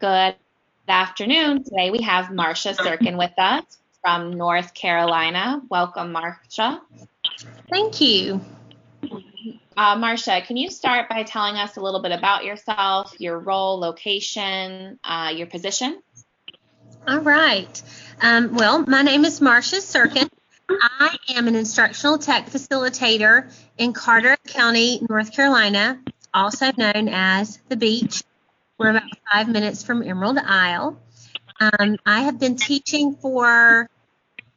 Good afternoon. Today we have Marcia Sirkin with us from North Carolina. Welcome, Marcia. Thank you. Uh, Marcia, can you start by telling us a little bit about yourself, your role, location, uh, your position? All right. Um, well, my name is Marcia Sirkin. I am an instructional tech facilitator in Carteret County, North Carolina, also known as the Beach. We're about five minutes from Emerald Isle. Um, I have been teaching for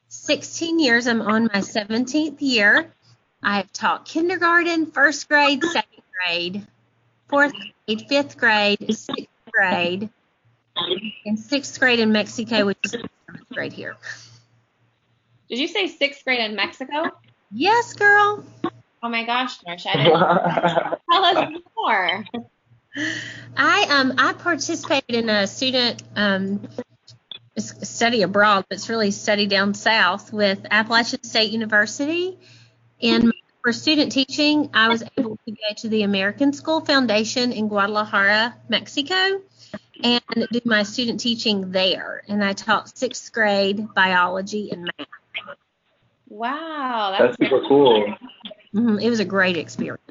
16 years. I'm on my 17th year. I've taught kindergarten, first grade, second grade, fourth grade, fifth grade, sixth grade, and sixth grade in Mexico, which is seventh grade here. Did you say sixth grade in Mexico? Yes, girl. Oh my gosh, Marcia. Tell us more. I um I participated in a student um study abroad, but it's really study down south with Appalachian State University. And for student teaching, I was able to go to the American School Foundation in Guadalajara, Mexico, and do my student teaching there. And I taught sixth grade biology and math. Wow, that's, that's super cool. Mm-hmm. It was a great experience.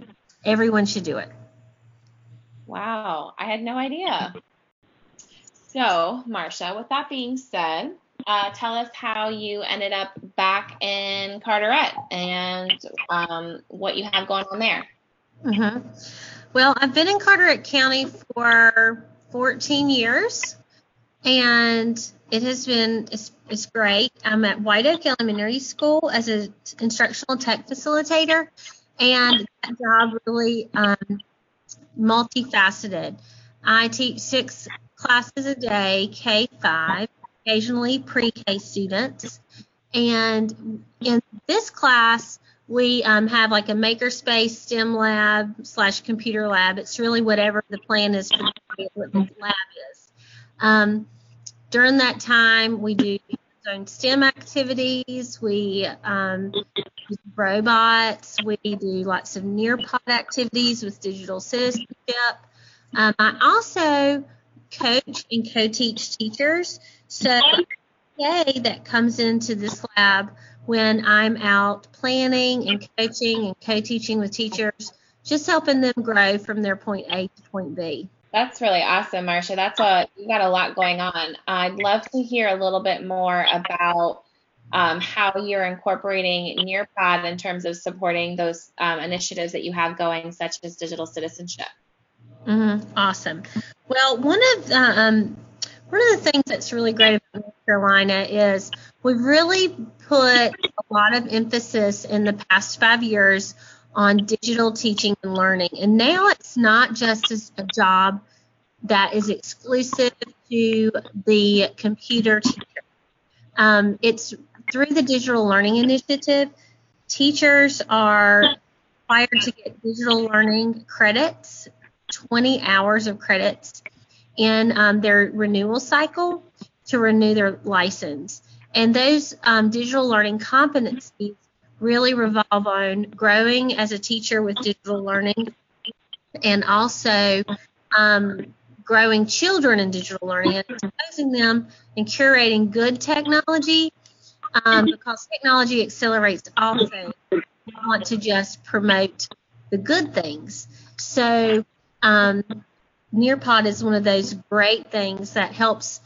Everyone should do it. Wow, I had no idea. So, Marcia, with that being said, uh, tell us how you ended up back in Carteret and um, what you have going on there. Mm-hmm. Well, I've been in Carteret County for 14 years, and it has been it's, it's great. I'm at White Oak Elementary School as an instructional tech facilitator, and that job really um, multifaceted. I teach six classes a day, K 5, occasionally pre K students. And in this class, we um, have like a makerspace STEM lab slash computer lab. It's really whatever the plan is for the lab is. Um, during that time, we do STEM activities. We um, robots. We do lots of Nearpod activities with digital citizenship. Um, I also coach and co-teach teachers. So day that comes into this lab when I'm out planning and coaching and co-teaching with teachers, just helping them grow from their point A to point B. That's really awesome, Marcia. That's a you got a lot going on. I'd love to hear a little bit more about um, how you're incorporating Nearpod in terms of supporting those um, initiatives that you have going, such as digital citizenship. Mm-hmm. Awesome. Well, one of um, one of the things that's really great about North Carolina is we've really put a lot of emphasis in the past five years on digital teaching and learning. And now it's not just a job that is exclusive to the computer teacher. Um, it's through the Digital Learning Initiative, teachers are required to get digital learning credits, 20 hours of credits in um, their renewal cycle to renew their license. And those um, digital learning competencies really revolve on growing as a teacher with digital learning and also um, growing children in digital learning and exposing them and curating good technology um, because technology accelerates all things. We want to just promote the good things. So um, Nearpod is one of those great things that helps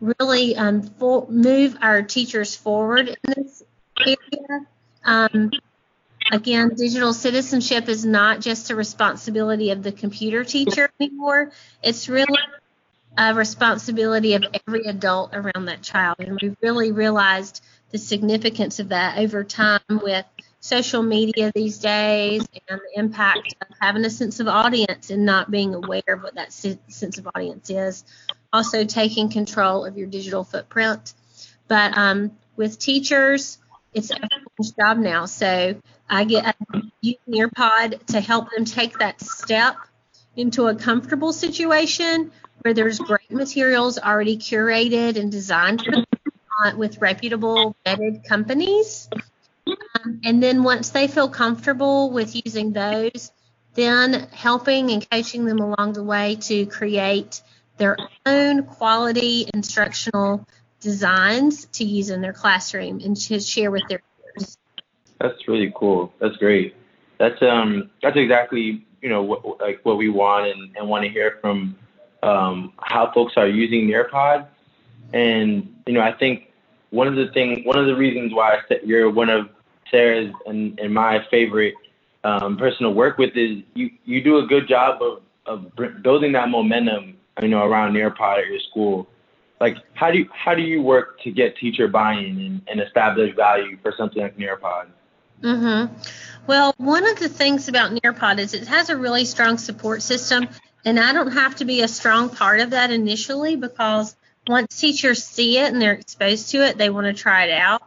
really um, for, move our teachers forward in this area. Um, again, digital citizenship is not just a responsibility of the computer teacher anymore. It's really responsibility of every adult around that child. And we've really realized the significance of that over time with social media these days and the impact of having a sense of audience and not being aware of what that sense of audience is. Also, taking control of your digital footprint. But um, with teachers, it's everyone's job now. So I get I use Nearpod to help them take that step into a comfortable situation where there's great materials already curated and designed uh, with reputable vetted companies. Um, and then once they feel comfortable with using those, then helping and coaching them along the way to create their own quality instructional designs to use in their classroom and to share with their peers. That's really cool. That's great. That's um that's exactly you know what like what we want and, and want to hear from um, how folks are using Nearpod. And you know I think one of the thing one of the reasons why you're one of Sarah's and, and my favorite um, person to work with is you you do a good job of of building that momentum you know around Nearpod at your school like how do you how do you work to get teacher buy-in and, and establish value for something like Nearpod? Mhm. Well, one of the things about Nearpod is it has a really strong support system, and I don't have to be a strong part of that initially because once teachers see it and they're exposed to it, they want to try it out.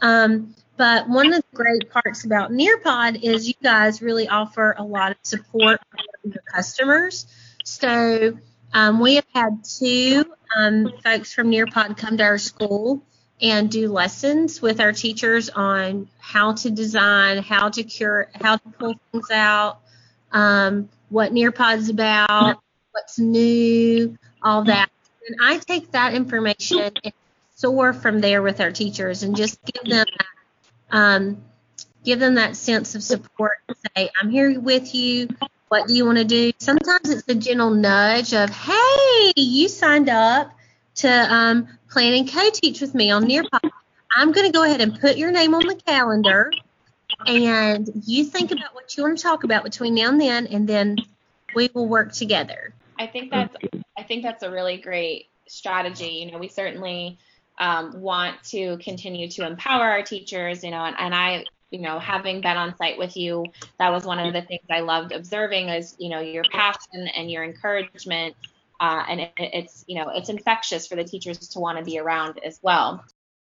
Um, but one of the great parts about Nearpod is you guys really offer a lot of support for your customers. So um, we have had two um, folks from Nearpod come to our school and do lessons with our teachers on how to design, how to cure, how to pull things out, um, what Nearpod's about, what's new, all that. And I take that information and soar from there with our teachers and just give them that, um, give them that sense of support. and Say, I'm here with you. What do you want to do? Sometimes it's a gentle nudge of, hey, you signed up to um, plan and co-teach with me on Nearpod. I'm going to go ahead and put your name on the calendar, and you think about what you want to talk about between now and then, and then we will work together. I think that's I think that's a really great strategy. You know, we certainly um, want to continue to empower our teachers. You know, and, and I you know, having been on site with you, that was one of the things I loved observing is, you know, your passion and your encouragement. Uh, and it, it's, you know, it's infectious for the teachers to want to be around as well.